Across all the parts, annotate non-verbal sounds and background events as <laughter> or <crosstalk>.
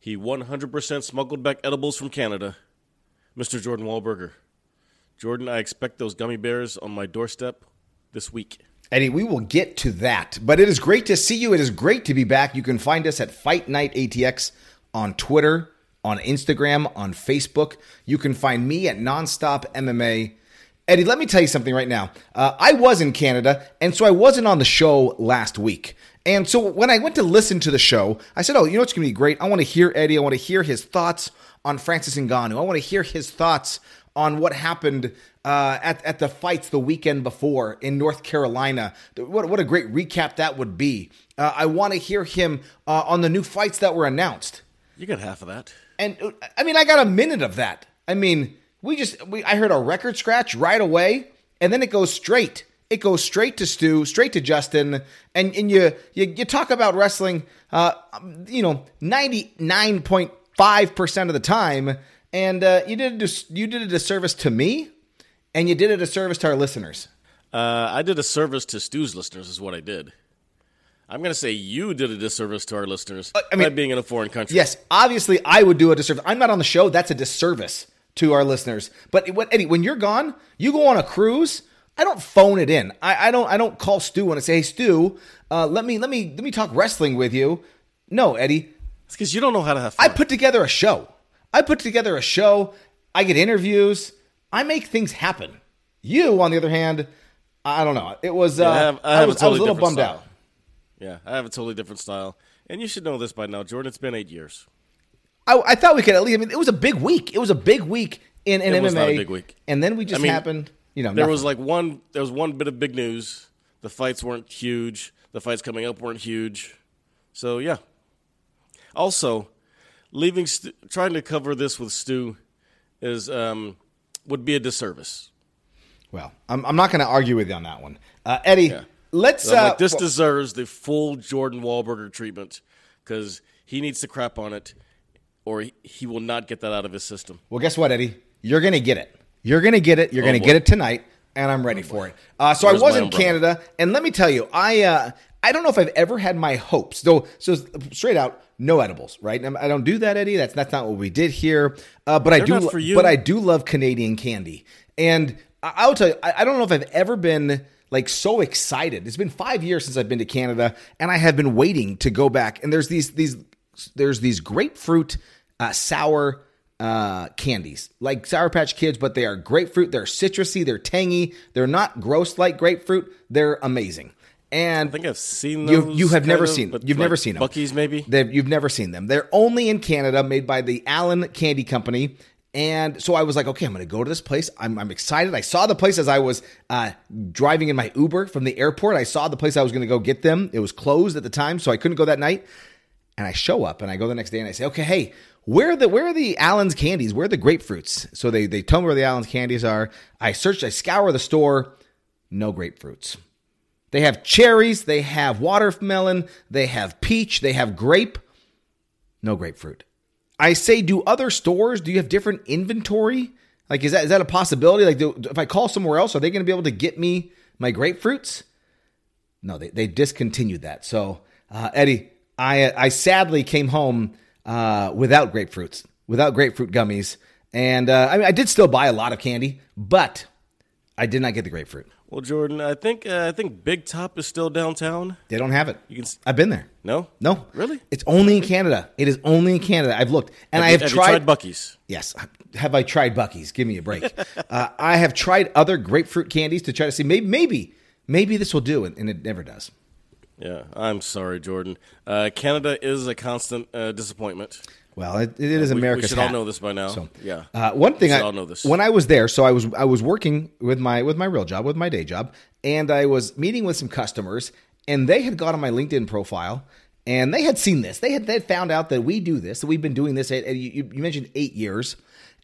he 100% smuggled back edibles from Canada. Mr. Jordan Wahlberger. Jordan, I expect those gummy bears on my doorstep this week. Eddie, we will get to that. But it is great to see you. It is great to be back. You can find us at Fight Night ATX on Twitter, on Instagram, on Facebook. You can find me at Nonstop MMA. Eddie, let me tell you something right now. Uh, I was in Canada, and so I wasn't on the show last week. And so when I went to listen to the show, I said, "Oh, you know what's going to be great? I want to hear Eddie. I want to hear his thoughts on Francis Ngannou. I want to hear his thoughts on what happened uh, at at the fights the weekend before in North Carolina. What what a great recap that would be. Uh, I want to hear him uh, on the new fights that were announced. You got half of that, and uh, I mean, I got a minute of that. I mean, we just we I heard a record scratch right away, and then it goes straight it goes straight to Stu, straight to Justin, and and you you, you talk about wrestling, uh, you know, ninety nine point five percent of the time, and uh, you did a, you did a disservice to me, and you did a disservice to our listeners. Uh, I did a service to Stu's listeners, is what I did. I'm going to say you did a disservice to our listeners uh, I mean, by being in a foreign country. Yes, obviously I would do a disservice. I'm not on the show. That's a disservice to our listeners. But what, Eddie, when you're gone, you go on a cruise I don't phone it in. I, I don't I don't call Stu and say, "Hey Stu, uh, let me let me let me talk wrestling with you." No, Eddie. It's because you don't know how to have fun. I put together a show. I put together a show. I get interviews. I make things happen. You, on the other hand, I don't know. It was. Yeah, uh, I, have, I, have I, was, totally I was a little bummed style. out. Yeah, I have a totally different style, and you should know this by now, Jordan. It's been eight years. I, I thought we could at least. I mean, it was a big week. It was a big week in, in it MMA. big week, and then we just I mean, happened you know, there nothing. was like one. There was one bit of big news. The fights weren't huge. The fights coming up weren't huge. So yeah. Also, leaving Stu, trying to cover this with Stu is um, would be a disservice. Well, I'm, I'm not going to argue with you on that one, uh, Eddie. Yeah. Let's. So uh, like, this well, deserves the full Jordan Wahlberger treatment because he needs to crap on it, or he, will not get that out of his system. Well, guess what, Eddie? You're going to get it. You're going to get it. You're oh, going to get it tonight, and I'm ready oh, for it. Uh, so Where's I was in Canada, and let me tell you, I uh, I don't know if I've ever had my hopes. So so straight out, no edibles, right? I don't do that, Eddie. That's that's not what we did here. Uh, but They're I do, but I do love Canadian candy, and I, will tell you, I, I don't know if I've ever been like so excited. It's been five years since I've been to Canada, and I have been waiting to go back. And there's these these there's these grapefruit uh, sour uh, candies like Sour Patch Kids, but they are grapefruit. They're citrusy. They're tangy. They're not gross like grapefruit. They're amazing. And I think I've seen them. You, you have never of, seen. You've like never seen them. Buc-ee's maybe. They've, you've never seen them. They're only in Canada, made by the Allan Candy Company. And so I was like, okay, I'm going to go to this place. I'm, I'm, excited. I saw the place as I was uh, driving in my Uber from the airport. I saw the place I was going to go get them. It was closed at the time, so I couldn't go that night. And I show up and I go the next day and I say, okay, hey, where are the where are the Allan's candies? Where are the grapefruits? So they they tell me where the Allan's candies are. I search, I scour the store, no grapefruits. They have cherries, they have watermelon, they have peach, they have grape, no grapefruit. I say, do other stores do you have different inventory? Like, is that is that a possibility? Like, do, if I call somewhere else, are they going to be able to get me my grapefruits? No, they they discontinued that. So, uh, Eddie, I I sadly came home uh, without grapefruits, without grapefruit gummies. And uh, I mean, I did still buy a lot of candy, but I did not get the grapefruit. Well, Jordan, I think uh, I think Big Top is still downtown. They don't have it. You can I've been there. No, No, really. It's only in Canada. It is only in Canada. I've looked, and Have I you- have, have you tried, tried Buc-ee's? Yes. Have I tried Buc-ee's? Give me a break. <laughs> uh, I have tried other grapefruit candies to try to see maybe maybe maybe this will do, and, and it never does. Yeah, I'm sorry, Jordan. Uh, Canada is a constant uh, disappointment. Well, it, it is we- we should all know this by now. So, Yeah. Uh, one thing I should all know this. when I was there, so I was I was working with my with my real job, with my day job, and I was meeting with some customers, and they had got on my LinkedIn profile, and they had seen this. They had they had found out that we do this, that we've been doing this. At- you, you mentioned eight years,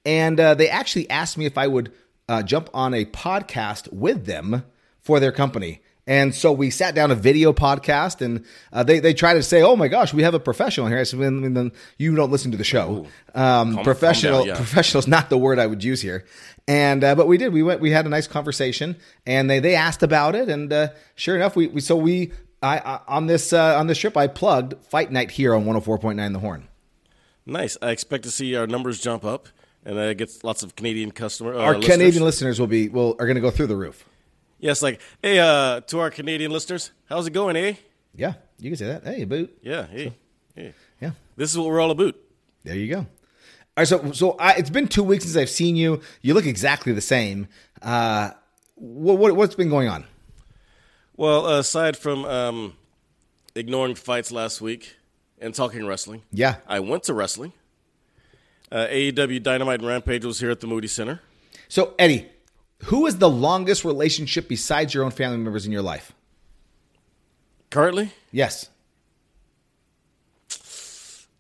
and uh, they actually asked me if I would uh, jump on a podcast with them for their company. And so we sat down a video podcast, and uh, they they tried to say, "Oh my gosh, we have a professional here." I said, "Then then you don't listen to the show. Um, calm professional, down, yeah. professional is not the word I would use here." And uh, but we did. We went. We had a nice conversation, and they they asked about it, and uh, sure enough, we, we so we I, I on this uh, on this trip I plugged Fight Night here on one hundred four point nine The Horn. Nice. I expect to see our numbers jump up, and I get lots of Canadian customer. Uh, Our listeners. Canadian listeners will be will are going to go through the roof. Yes, like hey, uh, to our Canadian listeners, how's it going, eh? Yeah, you can say that. Hey, boot. Yeah, hey, hey. Yeah. This is what we're all about. There you go. All right, so so I, it's been two weeks since I've seen you. You look exactly the same. Uh, what, what what's been going on? Well, aside from um, ignoring fights last week and talking wrestling, Yeah. I went to wrestling. Uh, AEW Dynamite and Rampage was here at the Moody Center. So Eddie, who is the longest relationship besides your own family members in your life? Currently, Yes.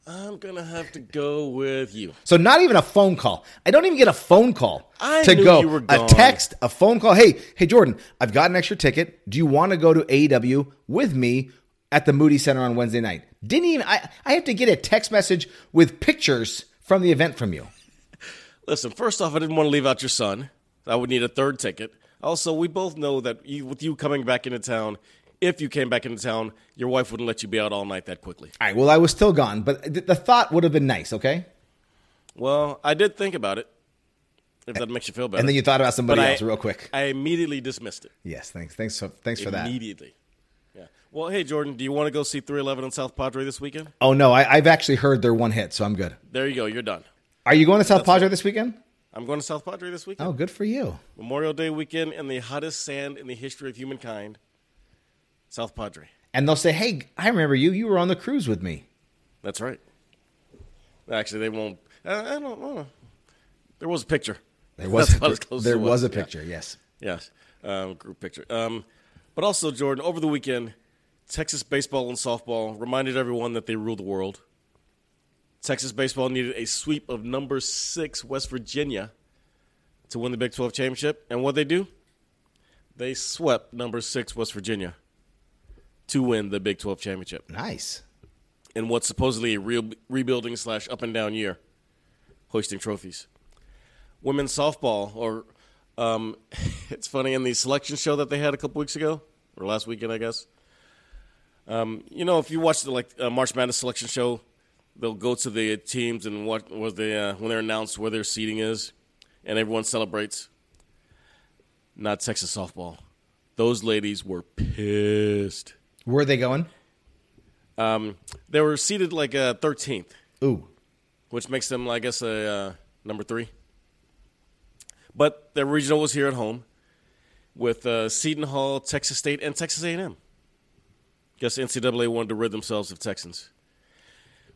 I'm gonna have to go with you. So not even a phone call. I don't even get a phone call I to go. you were A text, a phone call. Hey, hey Jordan, I've got an extra ticket. Do you want to go to AEW with me at the Moody Center on Wednesday night? Didn't even I I have to get a text message with pictures from the event from you. Listen, first off, I didn't want to leave out your son. I would need a third ticket. Also, we both know that you, with you coming back into town, if you came back into town, your wife wouldn't let you be out all night that quickly. All right, well I was still gone, but th- the thought would have been nice, okay? Well, I did think about it. If that makes you feel better. And then you thought about somebody But I- else real quick. I immediately dismissed it. Yes, thanks. Thanks for, thanks for that. Immediately. Yeah. Well, hey Jordan, do you want to go see 311 on South Padre this weekend? Oh no, I, I've actually heard their one hit, so I'm good. There you go. You're done. Are you going to South Padre this weekend? I'm going to South Padre this weekend. Oh, good for you. Memorial Day weekend in the hottest sand in the history of humankind. South Padre. And they'll say, "Hey, I remember you. You were on the cruise with me." That's right. Actually, they won't. I, I don't know. There was a picture. There <laughs> was That's about as close there was a Yeah. picture. Yes. Yes, um, group picture. Um, but also, Jordan, over the weekend, Texas baseball and softball reminded everyone that they rule the world. Texas baseball needed a sweep of number six West Virginia to win the Big 12 championship. And what they do? They swept number six West Virginia to win the Big 12 championship Nice. in what's supposedly a real rebuilding slash up and down year, hoisting trophies. Women's softball, or um, <laughs> it's funny in the selection show that they had a couple weeks ago or last weekend, I guess. Um, you know, if you watch the like uh, March Madness selection show, they'll go to the teams and what was the uh, when they're announced where their seating is, and everyone celebrates. Not Texas softball. Those ladies were pissed. Where are they going? Um, they were seated like uh, 13th, Ooh. which makes them, I guess, a uh, number three. But their regional was here at home with uh, Seton Hall, Texas State, and Texas A&M. Guess NCAA wanted to rid themselves of Texans.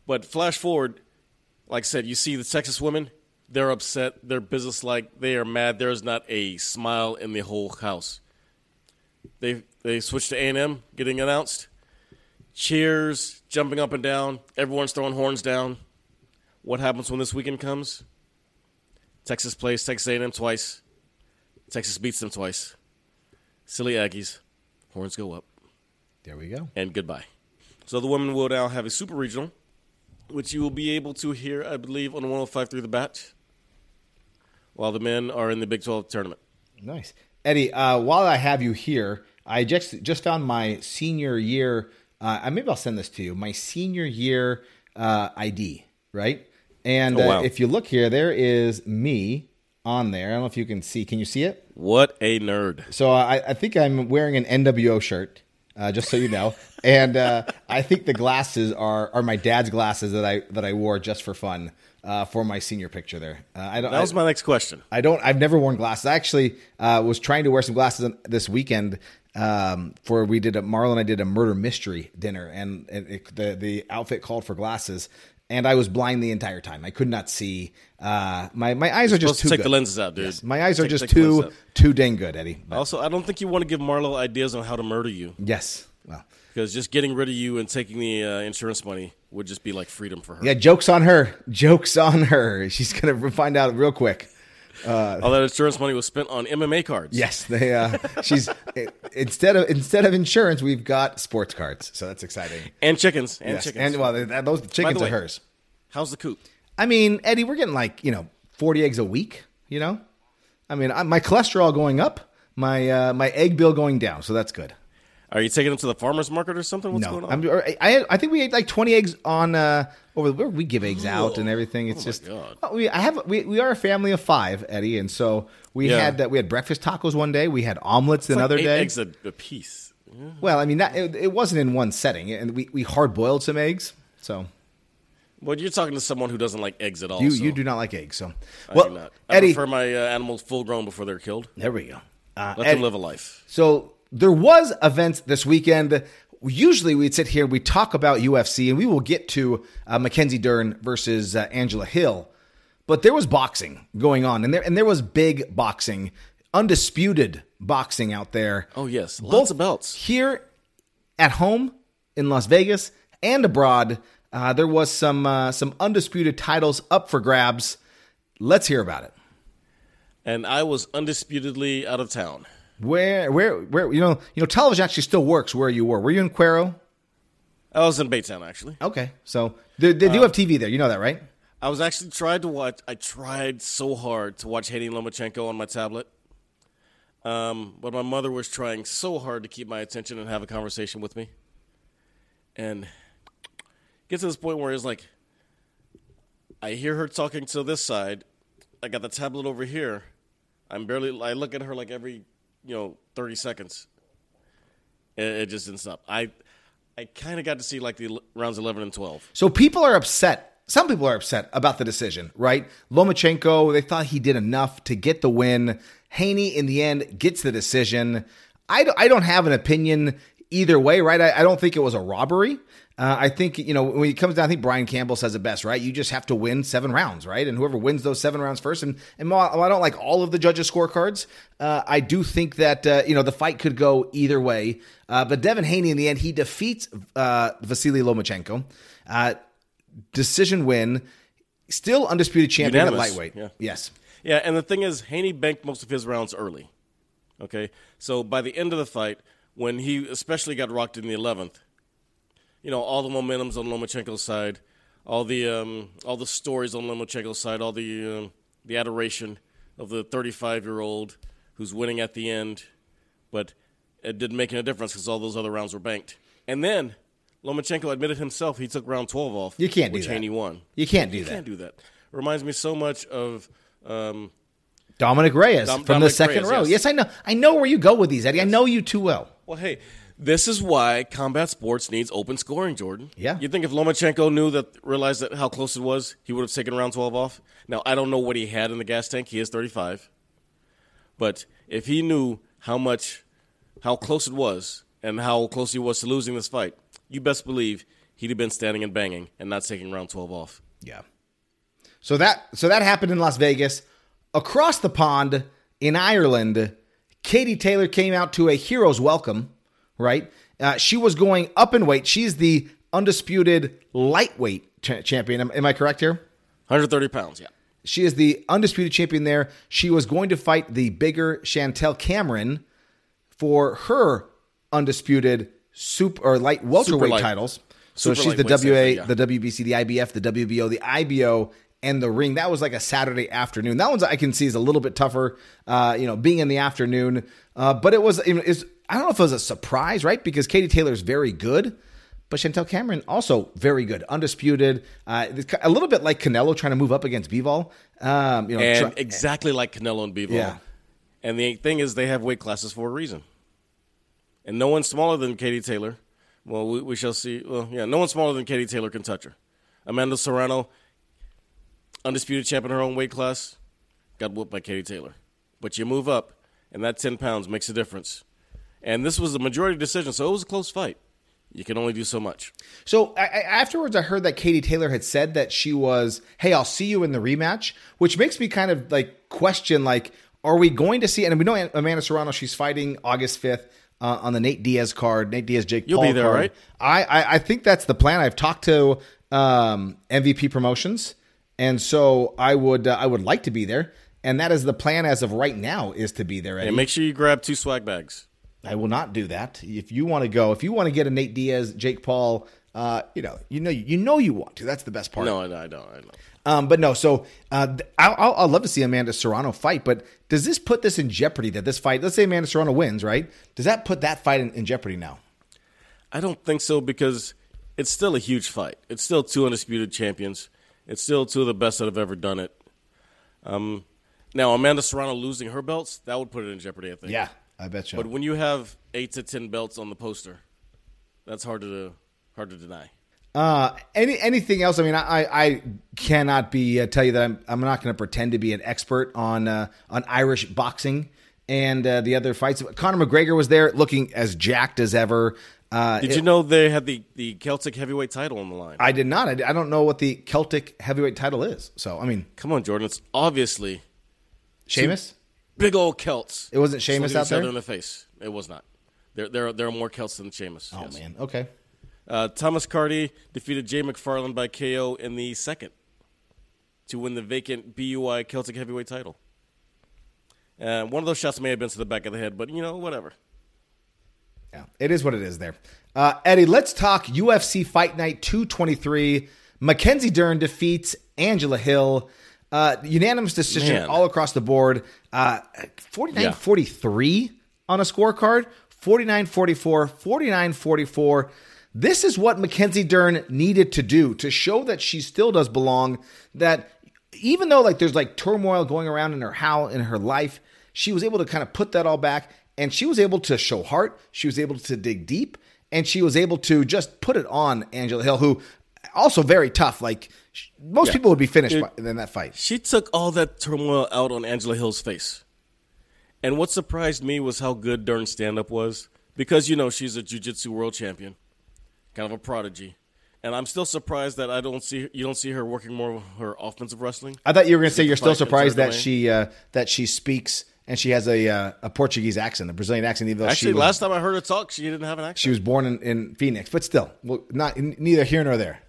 But flash forward, like I said, you see the Texas women. They're upset. They're businesslike. They are mad. There's not a smile in the whole house. They they switched to A&M, getting announced cheers, jumping up and down, everyone's throwing horns down. What happens when this weekend comes? Texas plays Texas A&M twice. Texas beats them twice. Silly Aggies, horns go up, There we go. and goodbye. So the women will now have a super regional, which you will be able to hear, I believe, on 105 through the bat, while the men are in the Big 12 tournament. Nice. Eddie, uh, while I have you here, I just just found my senior year. Uh, maybe I'll send this to you. My senior year uh, ID, right? And Oh, wow. uh, if you look here, there is me on there. I don't know if you can see. Can you see it? What a nerd. So I, I think I'm wearing an NWO shirt, uh, just so you know. and uh, I think the glasses are are my dad's glasses that I that I wore just for fun uh, for my senior picture there. Uh, I don't. That was I, my next question. I don't. I've never worn glasses. I actually uh, was trying to wear some glasses this weekend. Um, for we did a Marlon and I did a murder mystery dinner, and, and it, the the outfit called for glasses, and I was blind the entire time. I could not see. Uh, my my eyes are just too to take good. the lenses out, dude. Yes, my eyes are Take- just take too too dang good, Eddie. But Also, I don't think you want to give Marlo ideas on how to murder you yes, well, because just getting rid of you and taking the uh, insurance money would just be like freedom for her. yeah. Jokes on her. Jokes on her. She's gonna find out real quick. All that insurance money was spent on MMA cards. Yes, they. Uh, she's instead of instead of insurance, we've got sports cards. So that's exciting. and chickens and Yes, chickens. and well, that, those chickens way, are hers. How's the coop? I mean, Eddie, we're getting like you know forty eggs a week. You know, I mean, I, my cholesterol going up, my uh, my egg bill going down, so that's good. Are you taking them to the farmers market or something? What's no, going on? I'm, I I think we ate like twenty eggs on uh over where we give eggs out and everything. It's just God. Well, we I have we, we are a family of five, Eddie, and so we Yeah. had uh, we had breakfast tacos one day, we had omelets It's like another eight day. eggs a, a piece. Well, I mean, that, it, it wasn't in one setting, and we, we hard boiled some eggs. So Well, you're talking to someone who doesn't like eggs at all. you so you do not like eggs. So I well, do not. I Eddie, prefer my uh, animals full grown before they're killed. there we go. Uh, Let Eddie, them live a life. So there was events this weekend. Usually we'd sit here, we talk about UFC, and we will get to uh, Mackenzie Dern versus uh, Angela Hill. But there was boxing going on, and there and there was big boxing, undisputed boxing out there. Oh yes, lots Both of belts. here at home in Las Vegas and abroad. Uh, there was some uh, some undisputed titles up for grabs. Let's hear about it. And I was undisputedly out of town. Where where where you know you know television actually still works where you were. Were you in Cuero? I was in Baytown actually. Okay, so they, they do have TV there. You know that, right? I was actually tried to watch. I tried so hard to watch Haney Lomachenko on my tablet, um, but my mother was trying so hard to keep my attention and have a conversation with me, and get to this point where it's like, I hear her talking to this side. I got the tablet over here. I'm barely. I look at her like every, you know, thirty seconds. It, it just didn't stop. I, I kind of got to see like the rounds eleven and twelve. So people are upset. Some people are upset about the decision, right? Lomachenko, they thought he did enough to get the win. Haney, in the end, gets the decision. I don't, I don't have an opinion either way, right? I don't think it was a robbery. Uh, I think, you know, when it comes down, I think Brian Campbell says it best, right? You just have to win seven rounds, right? And whoever wins those seven rounds first, and, and while I don't like all of the judges' scorecards, uh, I do think that, uh, you know, the fight could go either way. Uh, but Devin Haney, in the end, he defeats uh, Vasily Lomachenko. Uh, decision win, still undisputed champion Unanimous, at lightweight. yeah. Yes. Yeah, and the thing is, Haney banked most of his rounds early. Okay, so by the end of the fight, when he especially got rocked in the eleventh, you know, all the momentum's on Lomachenko's side, all the um, all the stories on Lomachenko's side, all the um, the adoration of the 35 year old who's winning at the end, but it didn't make any difference because all those other rounds were banked. And then Lomachenko admitted himself he took round 12 off. You can't do which that. Haney won. You can't do You that. can't do that. Reminds me so much of. Um, Dominic Reyes Dom- from the second Reyes, row. yes. Yes. I know. I know where you go with these, Eddie. I know you too well. Well, hey, this is why combat sports needs open scoring, Jordan. Yeah. You think if Lomachenko knew that, realized that how close it was, he would have taken round 12 off? Now, I don't know what he had in the gas tank. He is 35. But if he knew how much, how close it was, and how close he was to losing this fight, you best believe he'd have been standing and banging and not taking round 12 off. Yeah. So that so that happened in Las Vegas. Across the pond in Ireland, Katie Taylor came out to a hero's welcome. Right, uh, she was going up in weight. She's the undisputed lightweight cha- champion. Am, am I correct here? 130 pounds, yeah. She is the undisputed champion there. She was going to fight the bigger Chantelle Cameron for her undisputed super or light welterweight light. titles. So Super she's the WA, thing, the WBC, the IBF, the WBO, the IBO, and the ring. That was like a Saturday afternoon. That one's I can see is a little bit tougher, uh, you know, being in the afternoon. Uh, but it was, it's, I don't know if it was a surprise, right? Because Katie Taylor is very good, But Chantelle Cameron also very good, undisputed. Uh, a little bit like Canelo trying to move up against Bivol. Um, you know, and exactly like Canelo and Bivol. Yeah. And the thing is, they have weight classes for a reason. And no one smaller than Katie Taylor. Well, we, we shall see. Well, yeah, no one smaller than Katie Taylor can touch her. Amanda Serrano, undisputed champion in her own weight class, got whooped by Katie Taylor. But you move up, and that 10 pounds makes a difference. And this was a majority decision, so it was a close fight. You can only do so much. So I, afterwards, I heard that Katie Taylor had said that she was, "Hey, I'll see you in the rematch," which makes me kind of like question, like, are we going to see? And we know Amanda Serrano; she's fighting August fifth. Uh, on the Nate Diaz card, Nate Diaz, Jake You'll Paul be there, card. right? I, I I think that's the plan. I've talked to um, MVP Promotions, and so I would uh, I would like to be there, and that is the plan as of right now is to be there. Eddie. And make sure you grab two swag bags. I will not do that. If you want to go, if you want to get a Nate Diaz, Jake Paul, uh, you know, you know, you know, you want to. That's the best part. No, I, I don't. I don't. Um, but no, so uh, I'll, I'll, I'll love to see Amanda Serrano fight. But does this put this in jeopardy? That this fight, let's say Amanda Serrano wins, right? Does that put that fight in, in jeopardy now? I don't think so because it's still a huge fight. It's still two undisputed champions. It's still two of the best that have ever done it. Um, now Amanda Serrano losing her belts that would put it in jeopardy. I think. Yeah, I bet you. But when you have eight to ten belts on the poster, that's hard to hard to deny. Uh, any anything else? I mean, I I cannot be uh, tell you that I'm I'm not going to pretend to be an expert on uh, on Irish boxing and uh, the other fights. Conor McGregor was there, looking as jacked as ever. Uh, Did it- you know they had the, the Celtic heavyweight title on the line? I did not. I, I don't know what the Celtic heavyweight title is. So I mean, Come on, Jordan. It's obviously Sheamus. Big old Celts. It wasn't Sheamus out there? in the face. It was not. There, there, there are more Celts than Sheamus. Oh yes. man. Okay. Uh, Thomas Carty defeated Jay McFarlane by KO in the second to win the vacant BUI Celtic heavyweight title. Uh, one of those shots may have been to the back of the head, but you know, whatever. Yeah, it is what it is there. Uh, Eddie, let's talk UFC Fight Night 223. Mackenzie Dern defeats Angela Hill. Uh, unanimous decision Man. all across the board. Uh, 49 43 on a scorecard, 49 44, 49 44. This is what Mackenzie Dern needed to do to show that she still does belong. That even though like there's like turmoil going around in her how in her life, she was able to kind of put that all back and she was able to show heart. She was able to dig deep and she was able to just put it on Angela Hill, who also very tough. Like most Yeah. people would be finished It- by, in that fight. She took all that turmoil out on Angela Hill's face. And what surprised me was how good Dern's stand up was. Because, you know, she's a jiu jitsu world champion, kind of a prodigy. And I'm still surprised that I don't see you don't see her working more of her offensive wrestling. I thought you were going to say you're still surprised that she uh, that she speaks and she has a uh, a Portuguese accent, a Brazilian accent. Even though Actually, she was, last time I heard her talk, she didn't have an accent. she was born in, in Phoenix, but still, well, not neither here nor there.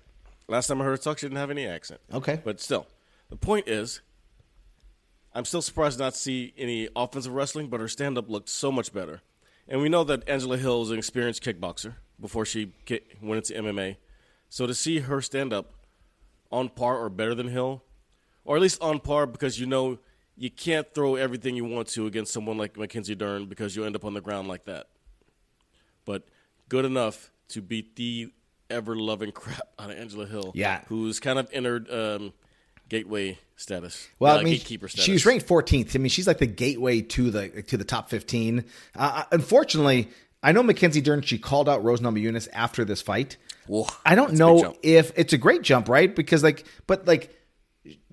Last time I heard her talk, she didn't have any accent. Okay. But still, the point is, I'm still surprised not to see any offensive wrestling, but her stand up looked so much better. And we know that Angela Hill is an experienced kickboxer before she went into MMA. So to see her stand up on par or better than Hill, or at least on par because you know you can't throw everything you want to against someone like Mackenzie Dern because you'll end up on the ground like that. But good enough to beat the ever loving crap <laughs> out of Angela Hill. Yeah. Who's kind of entered um, gateway status. Well, uh, I mean, gatekeeper status. she's ranked 14th. I mean, she's like the gateway to the to the top 15. Uh, unfortunately, I know Mackenzie Dern. She called out Rose Namajunas after this fight. Whoa, I don't that's a big know if it's a great jump, right? Because like, but like.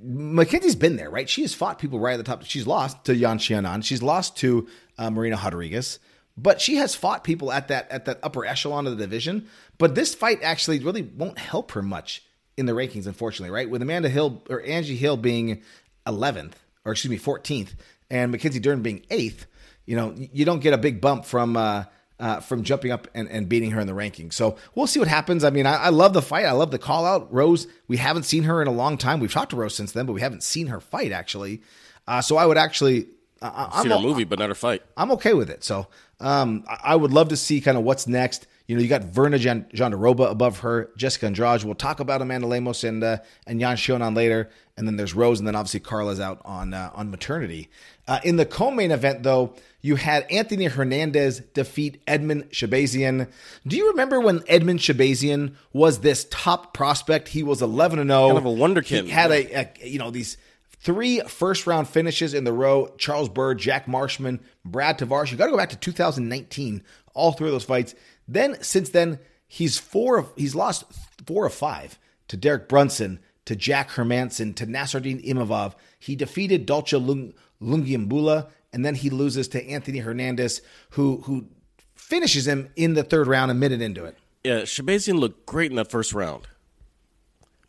Mackenzie's been there, right? She has fought people right at the top. She's lost to Yan Xiaonan. She's lost to uh, Marina Rodriguez, but she has fought people at that at that upper echelon of the division. But this fight actually really won't help her much in the rankings, unfortunately, right? With Amanda Hill or Angie Hill being 11th, or excuse me, 14th, and Mackenzie Dern being 8th, you know, you don't get a big bump from uh, uh, from jumping up and, and beating her in the rankings. So we'll see what happens. I mean, I, I love the fight. I love the call out. Rose, we haven't seen her in a long time. We've talked to Rose since then, but we haven't seen her fight actually. Uh, so I would actually. Uh, I'm, seen her movie, but not her fight. I'm okay with it. So um, I- would love to see kind of what's next. You know, you got Virna Jan- Jandiroba above her, Jessica Andrade. We'll talk about Amanda Lemos and uh, and Yan Xiaonan later. And then there's Rose, and then obviously Carla's out on uh, on maternity. Uh, in the co-main event, though, you had Anthony Hernandez defeat Edmen Shahbazyan. Do you remember when Edmen Shahbazyan was this top prospect? He was 11 and 0. Kind of a wonderkind. He had a, a you know these three first round finishes in the row. Charles Byrd, Jack Marshman, Brad Tavares. You got to go back to 2019. All three of those fights. Then since then, he's four. Of, he's lost four of five to Derek Brunson, to Jack Hermansson, to Nassourdine Imavov. He defeated Dalcha Lung, Lungiambula, and then he loses to Anthony Hernandez, who who finishes him in the third round a minute into it. Yeah, Shahbazyan looked great in that first round,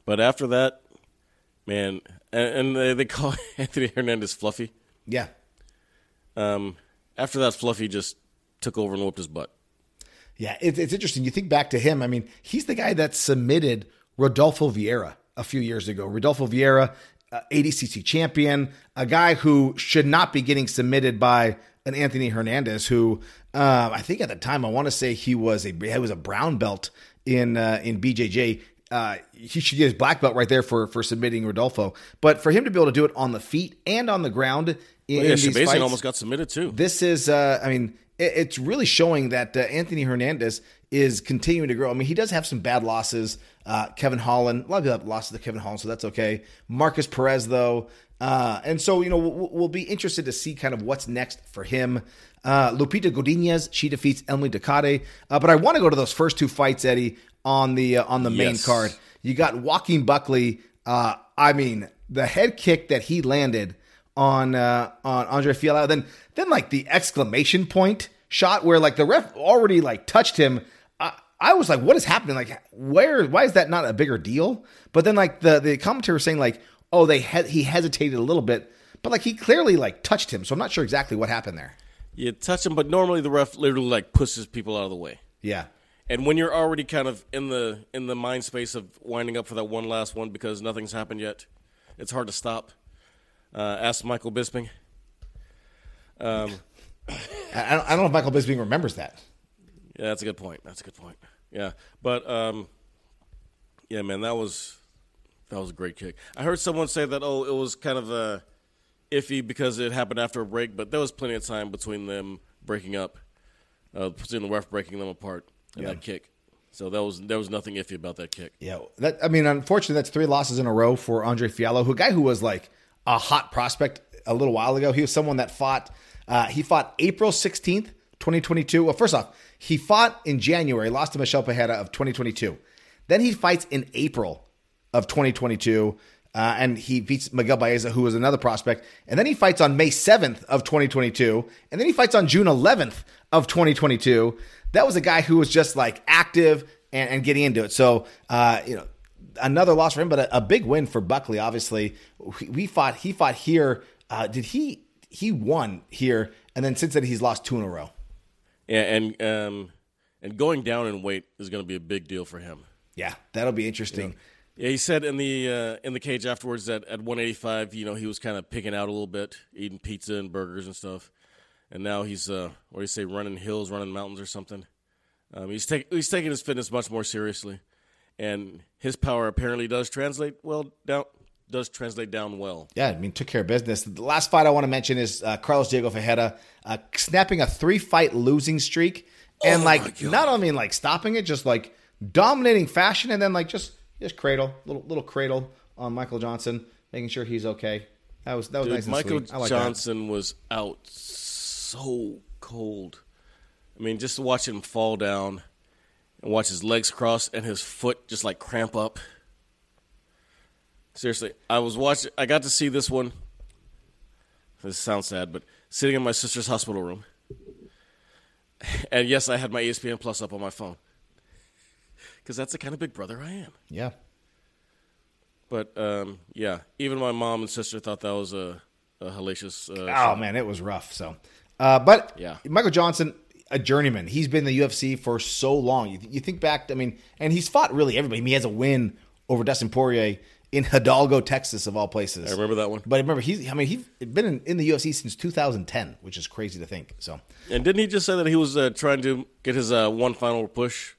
but after that, man, and, and they, they call <laughs> Anthony Hernandez Fluffy. Yeah, Um, after that, Fluffy just took over and whooped his butt. Yeah, it's, it's interesting. You think back to him. I mean, he's the guy that submitted Rodolfo Vieira a few years ago. Rodolfo Vieira, uh, ADCC champion, a guy who should not be getting submitted by an Anthony Hernandez, who uh, I think at the time I want to say he was a he was a brown belt in uh, in BJJ. Uh, he should get his black belt right there for for submitting Rodolfo. But for him to be able to do it on the feet and on the ground, in, Oh, yeah, in these fights, almost got submitted too. this is, uh, I mean, it, it's really showing that uh, Anthony Hernandez is continuing to grow. I mean, he does have some bad losses. Uh, Kevin Holland, a lot of people have losses to Kevin Holland, so that's okay. Markus Perez, though. Uh, and so, you know, we'll, we'll be interested to see kind of what's next for him. Uh, Lupita Godinez, she defeats Emily. Uh, but I want to go to those first two fights, Eddie, on the uh, on the main Yes. card. You got Joaquin Buckley. Uh, I mean, the head kick that he landed on uh, on Andre Fialho. Then then like the exclamation point shot where like the ref already like touched him. I, I was like, what is happening? Like, where? Why is that not a bigger deal? But then like the the commentator was saying like, oh, they he- he hesitated a little bit, but like he clearly like touched him. So I'm not sure exactly what happened there. You touch him, but normally the ref literally like pushes people out of the way. Yeah. And when you're already kind of in the in the mind space of winding up for that one last one because nothing's happened yet, it's hard to stop. Uh, ask Michael Bisping. Um, <coughs> I, don't I don't know if Michael Bisping remembers that. yeah, that's a good point. That's a good point. Yeah, but um, yeah, man, that was that was a great kick. I heard someone say that oh, it was kind of uh, iffy because it happened after a break, but there was plenty of time between them breaking up, uh, between the ref breaking them apart and that kick. So that was there was nothing iffy about that kick. Yeah, that I mean, unfortunately, that's three losses in a row for Andre Fialho, who a guy who was like a hot prospect a little while ago. He was someone that fought. Uh, he fought April sixteenth, twenty twenty two. Well, first off, he fought in January, lost to Michel Pereira of twenty twenty two. Then he fights in April of twenty twenty two. Uh, and he beats Miguel Baeza, who was another prospect. And then he fights on May 7th of 2022. And then he fights on June 11th of 2022. That was a guy who was just like active and, and getting into it. So, uh, you know, another loss for him, but a, a big win for Buckley. Obviously, we, we fought. He fought here. Uh, did he? He won here, and then since then he's lost two in a row. Yeah, and um, and going down in weight is going to be a big deal for him. Yeah, that'll be interesting. Yeah, he said in the uh, in the cage afterwards that at 185, you know, he was kind of picking out a little bit, eating pizza and burgers and stuff, and now he's uh, what do you say, running hills, running mountains or something. Um, he's taking he's taking his fitness much more seriously, and his power apparently does translate well down does translate down well. Yeah, I mean, took care of business. The last fight I want to mention is uh, Carlos Diego Ferreira uh, snapping a three fight losing streak, and Oh like not only like stopping it, just like dominating fashion, and then like just just cradle little little cradle on Michael Johnson, making sure he's okay. That was that was Dude, nice and Michael sweet. I like that. Johnson was out so cold. I mean, just to watch him fall down and watch his legs cross and his foot just like cramp up. Seriously, I was watching. I got to see this one. This sounds sad, but sitting in my sister's hospital room, <laughs> and yes, I had my ESPN Plus up on my phone because that's the kind of big brother I am. Yeah, But um, yeah, even my mom and sister thought that was a, a hellacious. Uh, Oh man, it was rough. So, uh, but Yeah. Michael Johnson, a journeyman. He's been in the UFC for so long. You, you think back, I mean, and he's fought really everybody. I mean, he has a win over Dustin Poirier in Hidalgo, Texas, of all places. I remember that one. But remember, he's I mean he's been in, in the UFC since 2010, which is crazy to think. So, And didn't he just say that he was uh, trying to get his uh, one final push?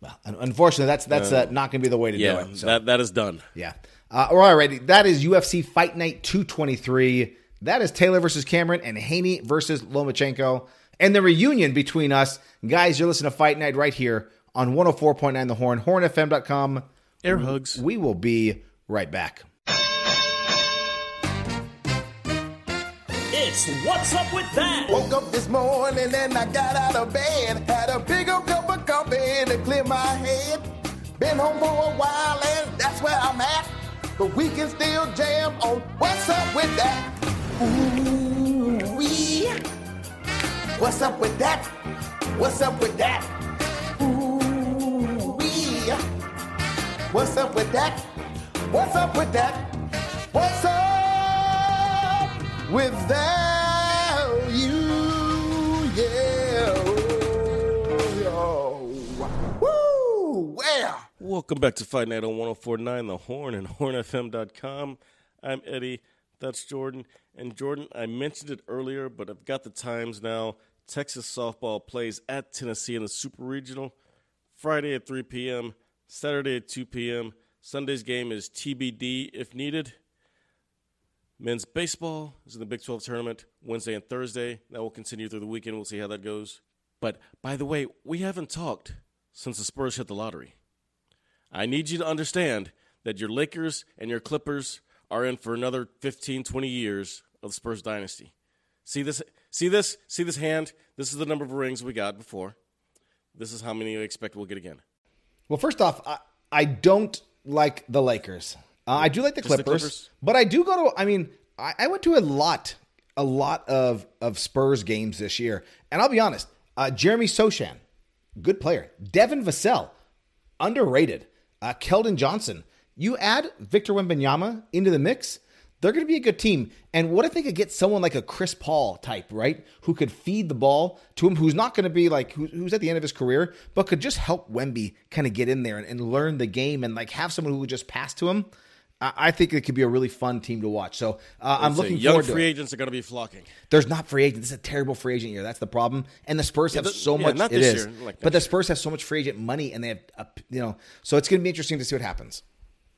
well, unfortunately, that's that's uh, not going to be the way to Yeah, do it. So. that that is done. Yeah. Uh, all right. That is UFC Fight Night 223. That is Taylor versus Cameron and Haney versus Lomachenko. And the reunion between us. Guys, you're listening to Fight Night right here on 104.9 The Horn, hornfm.com. Air hugs. We will be right back. It's What's Up With That? Woke up this morning and I got out of bed. Had a big old cup of coffee to clear my head. Been home for a while and that's where I'm at. But we can still jam on What's Up With That. Ooh, wee. What's up with that? What's up with that? Ooh, wee. What's up with that? What's up with that? What's up with that? You, yeah. Oh, Woo! Welcome back to Fight Night on 1049 The Horn and hornfm.com. I'm Eddie. That's Jordan. And Jordan, I mentioned it earlier, but I've got the times now. Texas softball plays at Tennessee in the Super Regional Friday at 3 p.m., Saturday at 2 p.m. Sunday's game is TBD if needed. Men's baseball is in the Big 12 tournament Wednesday and Thursday. That will continue through the weekend. We'll see how that goes. But by the way, we haven't talked since the Spurs hit the lottery. I need you to understand that your Lakers and your Clippers are in for another 15, 20 years of the Spurs dynasty. See this? See this? See this hand? This is the number of rings we got before. This is how many you expect we'll get again. Well, first off, I, I don't like the Lakers. Uh, I do like the Just the Clippers, Clippers? but I do go to. I mean, I, I went to a lot, a lot of of Spurs games this year, and I'll be honest. Uh, Jeremy Sochan, good player. Devin Vassell, underrated. Uh, Keldon Johnson. You add Victor Wembanyama into the mix, they're going to be a good team. And what if they could get someone like a Chris Paul type, right, who could feed the ball to him, who's not going to be like who, who's at the end of his career, but could just help Wemby kind of get in there and, and learn the game and like have someone who would just pass to him. I, I think it could be a really fun team to watch. So uh, I'm looking young forward to free agents are going to be flocking. There's not free agent. This is a terrible free agent year. That's the problem. And the Spurs have the- so yeah, much. not it this is, year, like but the Spurs have so much free agent money, and they have, a, you know, so it's going to be interesting to see what happens.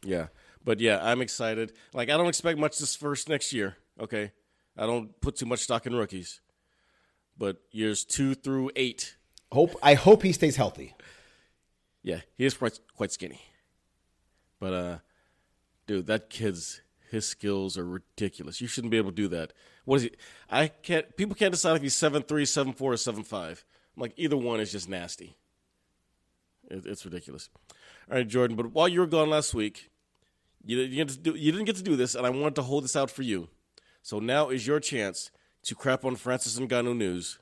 Yeah. But yeah, I'm excited. Like I don't expect much this first next year. Okay. I don't put too much stock in rookies. But years two through eight, Hope I hope he stays healthy. yeah, he is quite quite skinny. But uh dude, that kid's his skills are ridiculous. You shouldn't be able to do that. What is he? I can't people can't decide if he's seven three, seven four, or seven five. I'm like either one is just nasty. It, it's ridiculous. All right, Jordan. But while you were gone last week, you, didn't get to do, you didn't get to do this, and I wanted to hold this out for you. So now is your chance to crap on Francis and Ngannou news.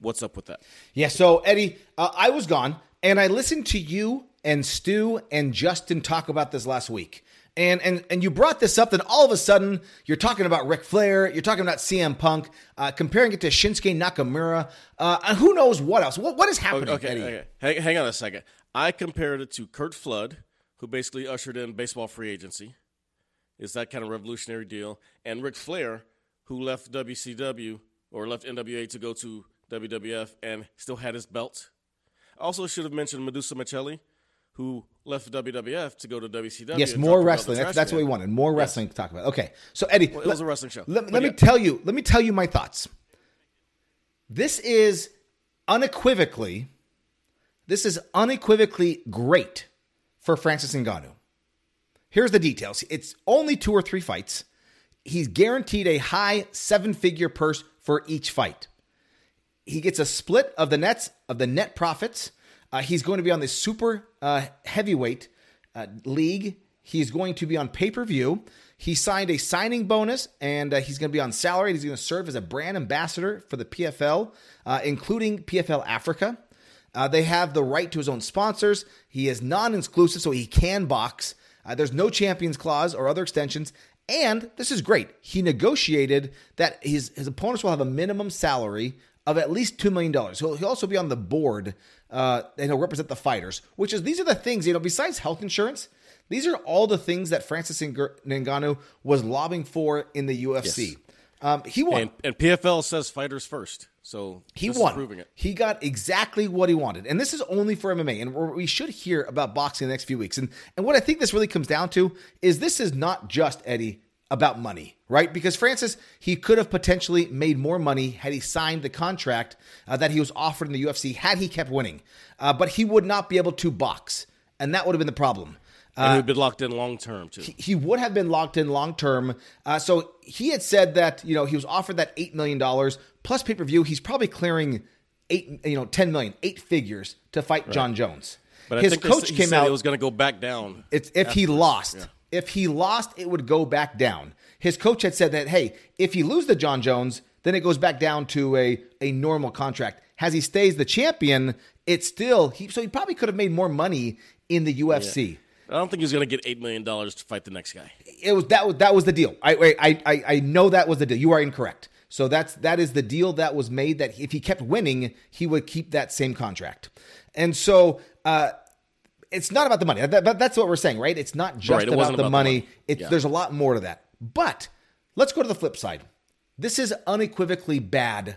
What's up with that? Yeah. So Eddie, uh, I was gone, and I listened to you and Stu and Justin talk about this last week. And, and and you brought this up, then all of a sudden you're talking about Ric Flair, you're talking about CM Punk, uh, comparing it to Shinsuke Nakamura, uh, and who knows what else? What what is happening, Okay, Eddie? okay. Hang, hang on a second. I compared it to Curt Flood, who basically ushered in baseball free agency. Is that kind of revolutionary deal? And Ric Flair, who left WCW or left NWA to go to WWF and still had his belt. I also should have mentioned Medusa Miceli, who left WWF to go to WCW. Yes, more dropped her out the wrestling. That's, that's what we wanted. More wrestling to talk about. Okay, so Eddie, Well, it was a wrestling show. Let, let me yeah. tell you. Let me tell you my thoughts. This is unequivocally, this is unequivocally great for Francis Ngannou. Here's the details. It's only two or three fights. He's guaranteed a high seven-figure purse for each fight. He gets a split of the nets of the net profits. Uh, he's going to be on the super uh, heavyweight uh, league. He's going to be on pay per view. He signed a signing bonus, and uh, he's going to be on salary. He's going to serve as a brand ambassador for the PFL, uh, including PFL Africa. Uh, they have the right to his own sponsors. He is non-exclusive, so he can box. Uh, there's no champions clause or other extensions. And this is great. He negotiated that his his opponents will have a minimum salary of at least two million dollars. He'll, he'll also be on the board uh, and he'll represent the fighters. Which is these are the things you know. Besides health insurance, These are all the things that Francis Ngannou was lobbying for in the UFC. Yes. Um, he won. And, and PFL says fighters first. So He this is won. proving it. He got exactly what he wanted. And this is only for MMA. And we should hear about boxing in the next few weeks. And, and what I think this really comes down to is this is not just, Eddie, about money, right? Because Francis, he could have potentially made more money had he signed the contract uh, that he was offered in the UFC, had he kept winning. Uh, but he would not be able to box. And that would have been the problem. And we've been locked in long term too. he would have been locked in long term. Uh, so he had said that you know he was offered that eight million dollars plus pay per view. He's probably clearing eight, you know, ten million, eight figures to fight Jon Jones. but I His coach he came said out. It was going to go back down. It's if he lost. Yeah. If he lost, it would go back down. His coach had said that, hey, if you lose the Jon Jones, then it goes back down to a, a normal contract. As he stays the champion, it's still he so he probably could have made more money in the UFC. I don't think he's going to get eight million dollars to fight the next guy. It was that was that was the deal. I I I I know that was the deal. You are incorrect. So that's that is the deal that was made. That if he kept winning, he would keep that same contract. And so uh, it's not about the money. That, that- that's what we're saying, right? It's not just Right, it about, the about the money. money. It's Yeah. there's a lot more to that. But let's go to the flip side. This is unequivocally bad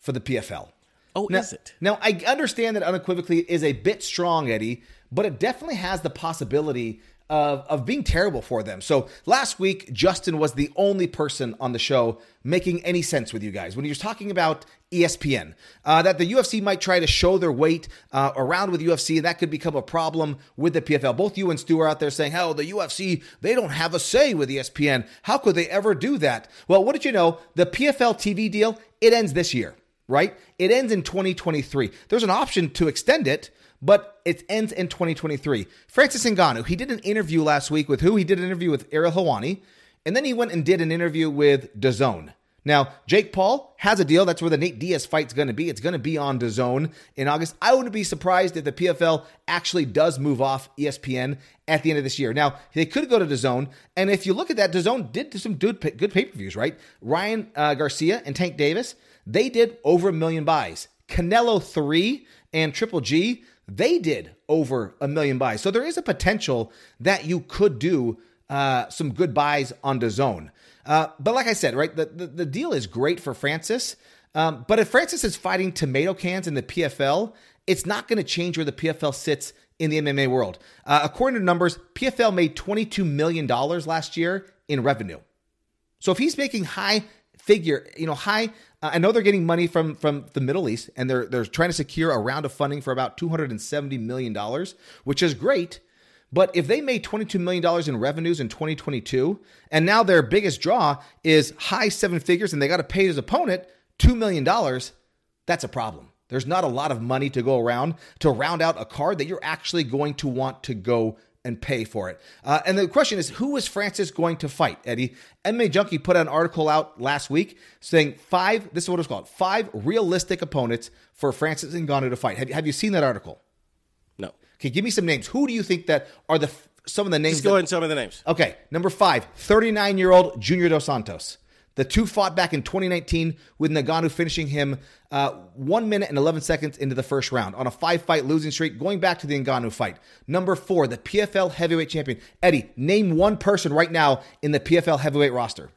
for the PFL. Oh, Now, is it? now I understand that unequivocally is a bit strong, Eddie, but it definitely has the possibility of, of being terrible for them. So last week, Justin was the only person on the show making any sense with you guys when he was talking about ESPN, uh, that the UFC might try to show their weight uh, around with UFC, and that could become a problem with the PFL. Both you and Stu are out there saying, "Oh, the UFC they don't have a say with ESPN. How could they ever do that?" Well, what did you know? The PFL TV deal it ends this year right? It ends in 2023. There's an option to extend it, but it ends in 2023. Francis Ngannou, he did an interview last week with who? He did an interview with Ariel Helwani, and then he went and did an interview with DAZN. Now, Jake Paul has a deal. That's where the Nate Diaz fight's going to be. It's going to be on DAZN in August. I wouldn't be surprised if the PFL actually does move off ESPN at the end of this year. Now, they could go to DAZN, and if you look at that, DAZN did some good, good pay-per-views, right? Ryan uh, Garcia and Tank Davis, they did over a million buys. Canelo 3 and Triple G, they did over a million buys. So there is a potential that you could do uh, some good buys on DAZN. Uh, but like I said, right, the, the, the deal is great for Francis. Um, but if Francis is fighting tomato cans in the PFL, it's not going to change where the PFL sits in the MMA world. Uh, according to numbers, PFL made $22 million last year in revenue. So if he's making high figure, you know, high. I know they're getting money from from the Middle East, and they're they're trying to secure a round of funding for about two hundred and seventy million dollars, which is great. But if they made $22 million in revenues in 2022, and now their biggest draw is high seven figures and they got to pay his opponent $2 million, that's a problem. There's not a lot of money to go around to round out a card that you're actually going to want to go and pay for it. Uh, and the question is, who is Francis going to fight, Eddie? MMA Junkie put an article out last week saying five, this is what it's called, five realistic opponents for Francis Ngannou to fight. Have, you- have you seen that article? No. Okay, give me some names. Who do you think that are the some of the names? Just go that- ahead and tell me the names. Okay, number five, 39 year old Junior Dos Santos. The two fought back in 2019 with Ngannou finishing him uh, one minute and 11 seconds into the first round on a five fight losing streak, going back to the Ngannou fight. Number four, the PFL heavyweight champion. Eddie, name one person right now in the PFL heavyweight roster.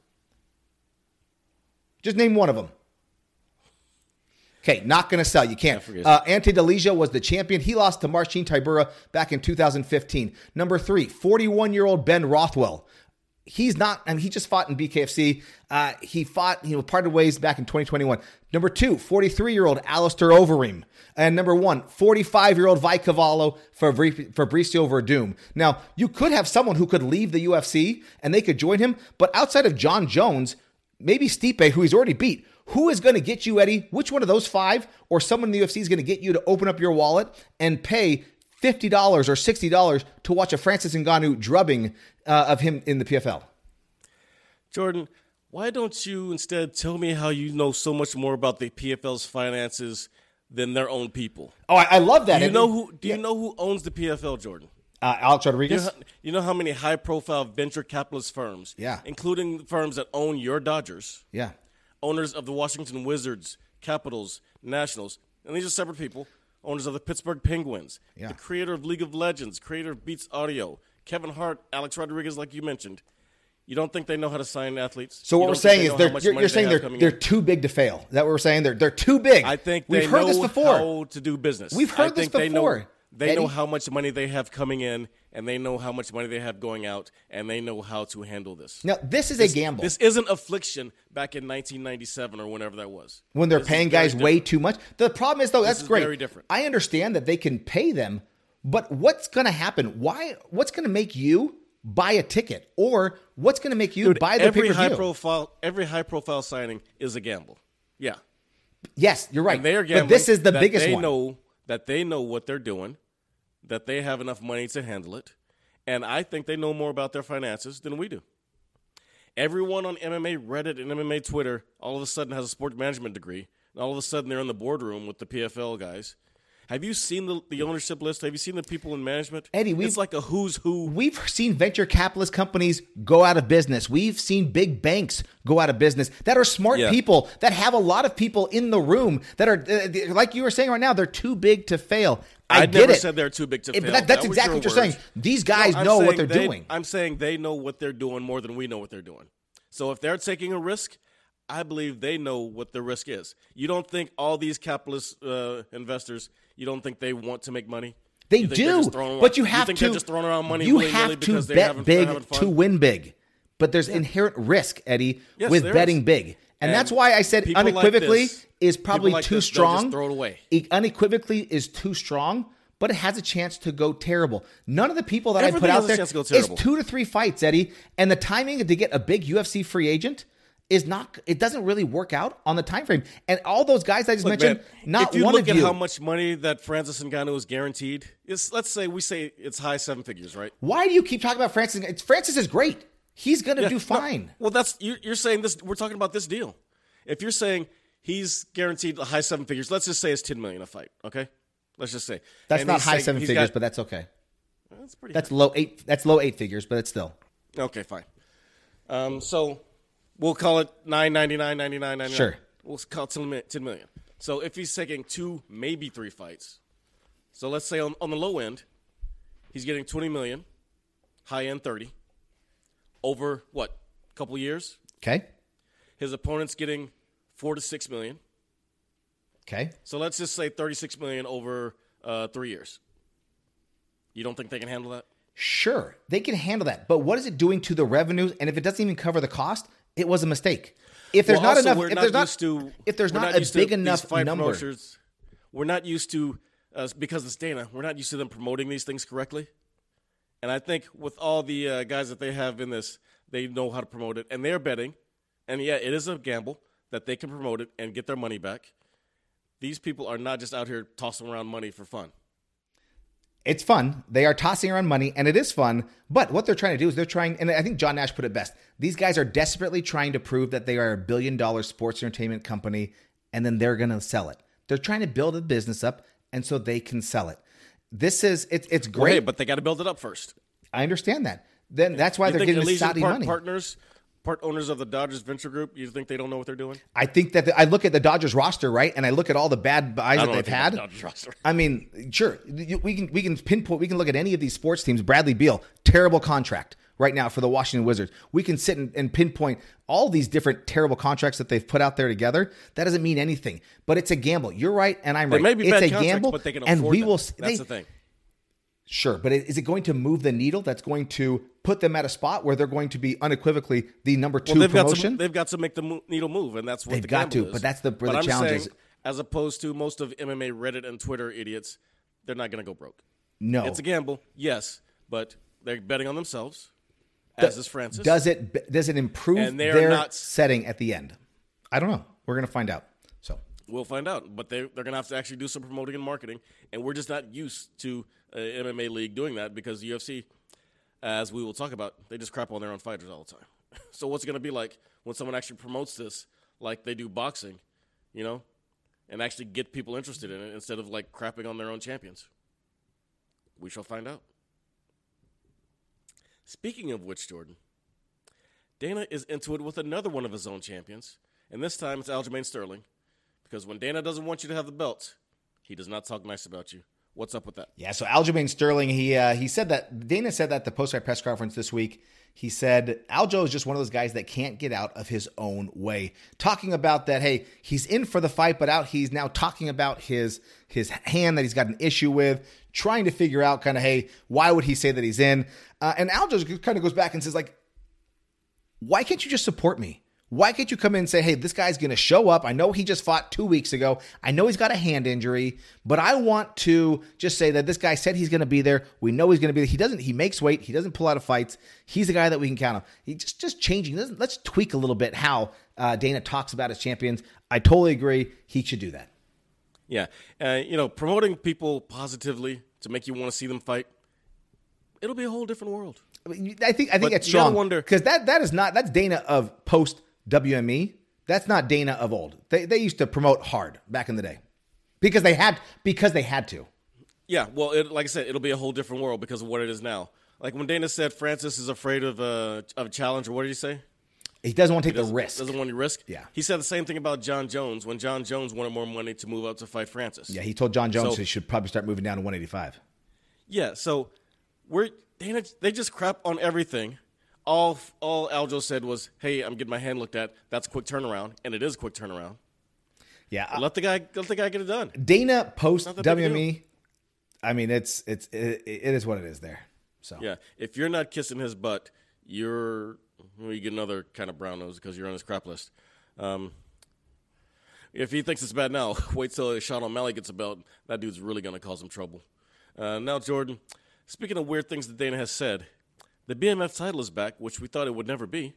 Just name one of them. Okay, not going to sell. You can't. Uh, Ante Delija was the champion. He lost to Marcin Tybura back in 2015. Number three, 41 year old Ben Rothwell. He's not, I mean, he just fought in BKFC. Uh, he fought, you know, parted ways back in 2021. Number two, 43 year old Alistair Overeem. And number one, 45 year old Vai Cavalo for Fabricio Werdum. Now, you could have someone who could leave the UFC and they could join him, but outside of Jon Jones, maybe Stipe, who he's already beat, who is going to get you, Eddie? Which one of those five or someone in the UFC is going to get you to open up your wallet and pay $50 or $60 to watch a Francis Ngannou drubbing uh, of him in the PFL? Jordan, why don't you instead tell me how you know so much more about the PFL's finances than their own people? Oh, I, I love that. Do you And- know who? Do Yeah. you know who owns the PFL, Jordan? Uh, Alex You know, Rodriguez? how, you know how many high-profile venture capitalist firms, Yeah. including firms that own your Dodgers, Yeah. owners of the Washington Wizards, Capitals, Nationals, and these are separate people. Owners of the Pittsburgh Penguins, Yeah. the creator of League of Legends, creator of Beats Audio, Kevin Hart, Alex Rodriguez, like you mentioned. You don't think they know how to sign athletes? So what we're saying is they're you're, you're saying they are they're in? too big to fail. Is that what we're saying? They're they're too big. I think we've they heard know this before. how to do business. We've I heard this think they know- know how much money they have coming in, and they know how much money they have going out, and they know how to handle this. Now this is This- a gamble. This isn't affliction back in 1997 or whenever that was. when they're This paying guys way too much. The problem is though that's is great. very different. I understand that they can pay them, but what's going to happen? Why? What's going to make you buy a ticket, or what's going to make you Dude, buy the every high profile every high profile signing is a gamble. Yeah. Yes, you're right. And they're gambling but this is the biggest they one. know that they know what they're doing, that they have enough money to handle it, and I think they know more about their finances than we do. Everyone on MMA Reddit and MMA Twitter all of a sudden has a sports management degree, and all of a sudden they're in the boardroom with the PFL guys. Have you seen the, the ownership list? Have you seen the people in management? Eddie, we've- it's like a who's who. We've seen venture capitalist companies go out of business. We've seen big banks go out of business that are smart Yeah. people that have a lot of people in the room that are uh, like you were saying right now. They're too big to fail. I, I get never it. said they're too big to Eh, but fail. that- that's That exactly your what you're saying. These guys I'm know what they're they- doing. I'm saying they know what they're doing more than we know what they're doing. So if they're taking a risk, I believe they know what the risk is. You don't think all these capitalist uh, investors, you don't think they want to make money? They You do, but you have think to. Just throwing around money. you have to because bet big to win big, but there's inherent risk, Eddie, Yes, with betting is. big, and, And that's why I said people like unequivocally this- is probably like too this, strong. throw it away. It unequivocally is too strong, but it has a chance to go terrible. None of the people that I put out there to is two to three fights, Eddie, and the timing to get a big UFC free agent. Is not. It doesn't really work out on the time frame, and all those guys I just Look, mentioned. man, not if you one look of at you. how much money that Francis Ngannou is guaranteed, it's, let's say we say it's high seven figures, right? Why do you keep talking about Francis? It's, Francis is great. He's going to Yeah, do no, fine. well, that's you, you're saying this. We're talking about this deal. If you're saying he's guaranteed a high seven figures, let's just say it's ten million a fight. Okay, let's just say That's And not high seven figures, got- but that's okay. that's pretty. That's low eight. That's low eight figures, but it's still okay. Fine. Um, so we'll call it nine ninety nine ninety nine ninety nine. Sure. We'll call it 10 mi- 10 million. So if he's taking two, maybe three fights, so let's say on, on the low end, he's getting twenty million, high end thirty, over what? A couple years. okay. His opponent's getting four to six million. Okay. So let's just say 36 million over uh, three years. You don't think they can handle that? Sure, they can handle that, but what is it doing to the revenues? And if it doesn't even cover the cost, it was a mistake. If there's Well, not also, enough, we're if not there's not, to, if there's not, a big enough fight number, promoters- we're not used to uh, because it's Dana. We're not used to them promoting these things correctly. And I think with all the uh, guys that they have in this, they know how to promote it, and they're betting. And yeah, it is a gamble that they can promote it and get their money back. These people are not just out here tossing around money for fun. It's fun. They are tossing around money, and it is fun. But what they're trying to do is they're trying, and I think John Nash put it best. These guys are desperately trying to prove that they are a billion dollar sports entertainment company, and then they're going to sell it. They're trying to build a business up, and so they can sell it. This is it's it's Well, great. hey, but they got to build it up first. I understand that. Then that's why You they're getting the Saudi Park money. partners, part owners of the Dodgers venture group, you think they don't know what they're doing? I think that the, I look at the Dodgers roster, right, and I look at all the bad buys that they've had. Dodgers roster. I mean, sure, we can we can pinpoint, we can look at any of these sports teams. Bradley Beal, terrible contract right now for the Washington Wizards. We can sit and, and pinpoint all these different terrible contracts that they've put out there together. That doesn't mean anything, but it's a gamble. You're right, and I'm They right. may be it's a gamble, but they can and afford we them. will. That's they- the thing. Sure, but is it going to move the needle? That's going to put them at a spot where they're going to be unequivocally the number two Well, they've got promotion. to they've got to make the mo- needle move, and that's what They've the got to, is. but that's the- where the challenge saying, is. As opposed to most of MMA Reddit and Twitter idiots, they're not going to go broke. no, It's a gamble, yes, but they're betting on themselves. As is Francis. Does it does it improve their not- setting at the end? I don't know. We're gonna find out. So We'll find out, but they they're going to have to actually do some promoting and marketing, and we're just not used to Uh, a MMA league doing that because UFC, as we will talk about, they just crap on their own fighters all the time. <laughs> So what's it going to be like when someone actually promotes this like they do boxing, you know, and actually get people interested in it instead of like crapping on their own champions? We shall find out. Speaking of which, Jordan, Dana is into it with another one of his own champions, and this time it's Aljamain Sterling. Because when Dana doesn't want you to have the belt, he does not talk nice about you What's up with that? Yeah, so Aljamain Sterling, he uh, he said that Dana said that at the post fight press conference this week. He said Aljo is just one of those guys that can't get out of his own way. Talking about that, hey, he's in for the fight, but out he's now talking about his his hand that he's got an issue with, trying to figure out kind of, hey, why would he say that he's in? Uh, and Aljo kind of goes back and says like, why can't you just support me? Why can't you come in and say, hey, this guy's going to show up? I know he just fought two weeks ago. I know he's got a hand injury, but I want to just say that this guy said he's going to be there. We know he's going to be there. He doesn't, he makes weight. He doesn't pull out of fights. He's a guy that we can count on. He just, just changing. Let's tweak a little bit how uh, Dana talks about his champions. I totally agree. He should do that. Yeah. Uh, you know, promoting people positively to make you want to see them fight, it'll be a whole different world. I, mean, I think I think But that's strong wonder- because that that is not that's Dana of post WME. That's not Dana of old. They they used to promote hard back in the day because they had because they had to. Yeah, well, it, like I said, it'll be a whole different world because of what it is now. Like when Dana said Francis is afraid of a of a challenge, or what did he say? He doesn't want to take the risk. Doesn't want to risk. Yeah. He said the same thing about Jon Jones when Jon Jones wanted more money to move up to fight Francis. Yeah, he told Jon Jones So- he should probably start moving down to 185. Yeah, so we're Dana. They just crap on everything. All all Aljo said was, "Hey, I'm getting my hand looked at. That's a quick turnaround, and it is a quick turnaround. Yeah, uh, Let the guy let the guy get it done." Dana post Not that big a WME. I mean, it's it's it, it is what it is there. So Yeah, if you're not kissing his butt, you're well, you get another kind of brown nose because you're on his crap list. Um, if he thinks it's bad now, <laughs> wait till Sean O'Malley gets a belt. That dude's really going to cause him trouble. Uh, now, Jordan, speaking of weird things that Dana has said, the BMF title is back, which we thought it would never be.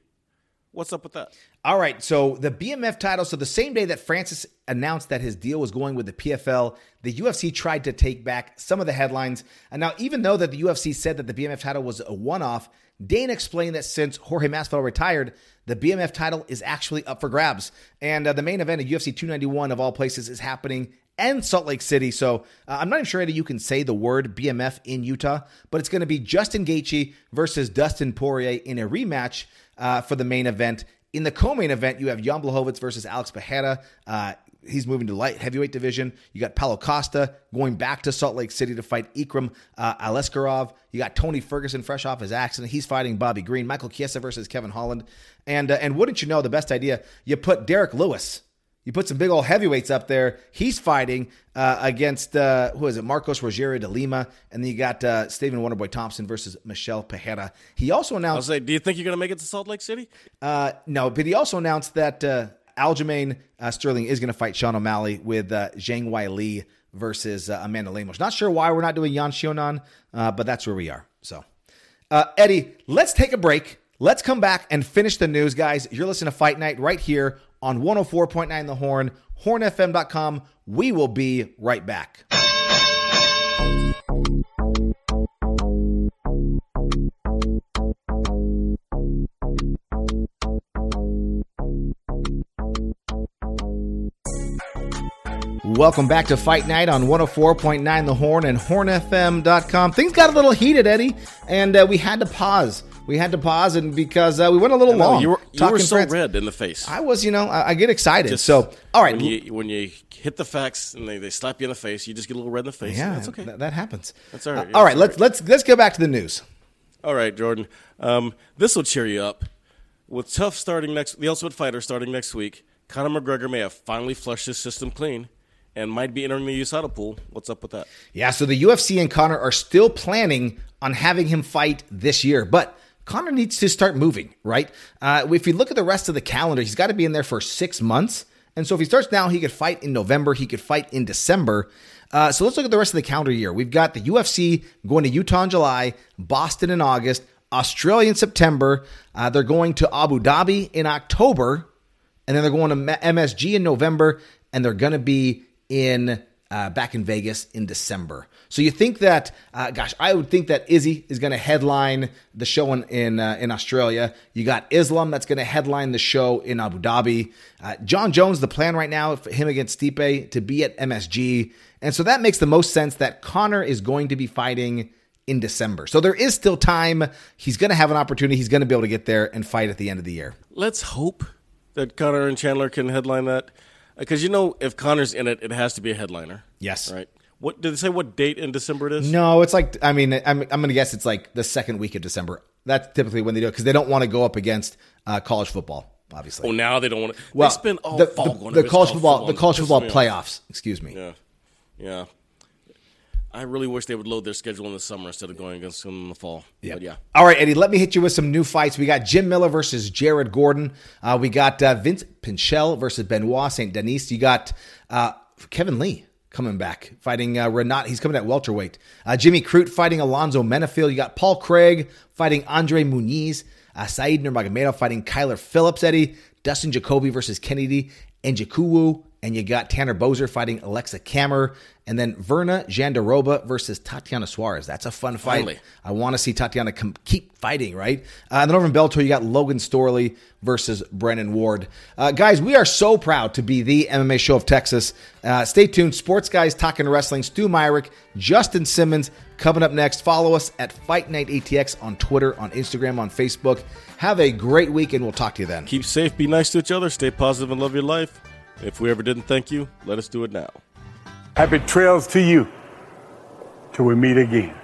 What's up with that? All right, so the BMF title. So the same day that Francis announced that his deal was going with the PFL, the UFC tried to take back some of the headlines. And now, even though that the UFC said that the BMF title was a one-off, Dane explained that since Jorge Masvidal retired, the BMF title is actually up for grabs. And uh, the main event of UFC 291 of all places is happening and Salt Lake City. So uh, I'm not even sure that you can say the word BMF in Utah, but it's going to be Justin Gaethje versus Dustin Poirier in a rematch uh, for the main event. In the co-main event, you have Jan Blachowicz versus Alex Pereira. Uh, he's moving to light heavyweight division. You got Paulo Costa going back to Salt Lake City to fight Ikram uh, Aliskerov. You got Tony Ferguson fresh off his accident. He's fighting Bobby Green. Michael Chiesa versus Kevin Holland. And uh, and wouldn't you know, the best idea, you put Derrick Lewis you put some big old heavyweights up there. He's fighting uh, against uh, who is it? Marcos Rogerio de Lima, and then you got uh, Stephen Wonderboy Thompson versus Michel Pereira. He also announced. I was announced like, do you think you're going to make it to Salt Lake City? uh, no, but he also announced that uh, Aljamain uh, Sterling is going to fight Sean O'Malley with uh, Zhang Weili versus uh, Amanda Lemos. Not sure why we're not doing Yan Xiaonan, uh, but that's where we are. So, uh, Eddie, let's take a break. Let's come back and finish the news, guys. You're listening to Fight Night right here on 104.9 The Horn, hornfm.com. We will be right back. Welcome back to Fight Night on 104.9 The Horn and hornfm.com. Things got a little heated, Eddie, and uh, we had to pause. We had to pause and because uh, we went a little long. you were you talking were so France- red in the face. I was, you know, I, I get excited. Just so, all right. when you when you hit the facts and they, they slap you in the face, you just get a little red in the face. yeah, that's okay. That, that happens. That's all right. Uh, all right, let's let's let's go back to the news. All right, Jordan. Um, this will cheer you up. With TUF starting next, the Ultimate Fighter starting next week, Conor McGregor may have finally flushed his system clean and might be entering the USADA pool. What's up with that? Yeah, so the UFC and Conor are still planning on having him fight this year, but Conor needs to start moving, right? Uh, if you look at the rest of the calendar, he's got to be in there for six months. And so if he starts now, he could fight in November, he could fight in December. Uh, so let's look at the rest of the calendar year. We've got the UFC going to Utah in July, Boston in August, Australia in September. Uh, they're going to Abu Dhabi in October, and then they're going to MSG in November, and they're going to be in uh, back in Vegas in December. So you think that, uh, gosh, I would think that Izzy is going to headline the show in in, uh, in Australia. You got Islam that's going to headline the show in Abu Dhabi. Uh, Jon Jones, the plan right now for him against Stipe to be at MSG, and so that makes the most sense that Conor is going to be fighting in December. So there is still time. He's going to have an opportunity. He's going to be able to get there and fight at the end of the year. Let's hope that Conor and Chandler can headline that. Because you know, if Conor's in it, it has to be a headliner. Yes. Right? What did they say? What date in December it is? No, it's like I mean I'm I'm gonna guess it's like the second week of December. That's typically when they do it because they don't want to go up against uh, college football. Obviously, Oh, now they don't want to. well, they spend all the, fall the, going the college football, the college football playoffs. Excuse me. Yeah, yeah. I really wish they would load their schedule in the summer instead of going against them in the fall. But yeah. All right, Eddie, let me hit you with some new fights. We got Jim Miller versus Jared Gordon. Uh, we got uh, Vinc Pichel versus Benoit St. Denis. You got uh, Kevin Lee coming back, fighting uh, Rinat. He's coming at welterweight. Uh, Jimmy Crute fighting Alonzo Menifield. You got Paul Craig fighting Andre Muniz. Uh, Said Nurmagomedov fighting Kyler Phillips, Eddie. Dustin Jacoby versus Kennedy Nzechukwu. And you got Tanner Boser fighting Aleksa Camur. And then Virna Jandiroba versus Tatiana Suarez. That's a fun fight. Finally. I want to see Tatiana com- keep fighting, right? Uh, and then over in Bellator, you got Logan Storley versus Brennan Ward. Uh, guys, we are so proud to be the MMA show of Texas. Uh, stay tuned. Sports guys talking wrestling. Stu Myrick, Justin Simmons coming up next. Follow us at Fight Night ATX on Twitter, on Instagram, on Facebook. Have a great week, and we'll talk to you then. Keep safe, be nice to each other, stay positive, and love your life. If we ever didn't thank you, let us do it now. Happy trails to you till we meet again.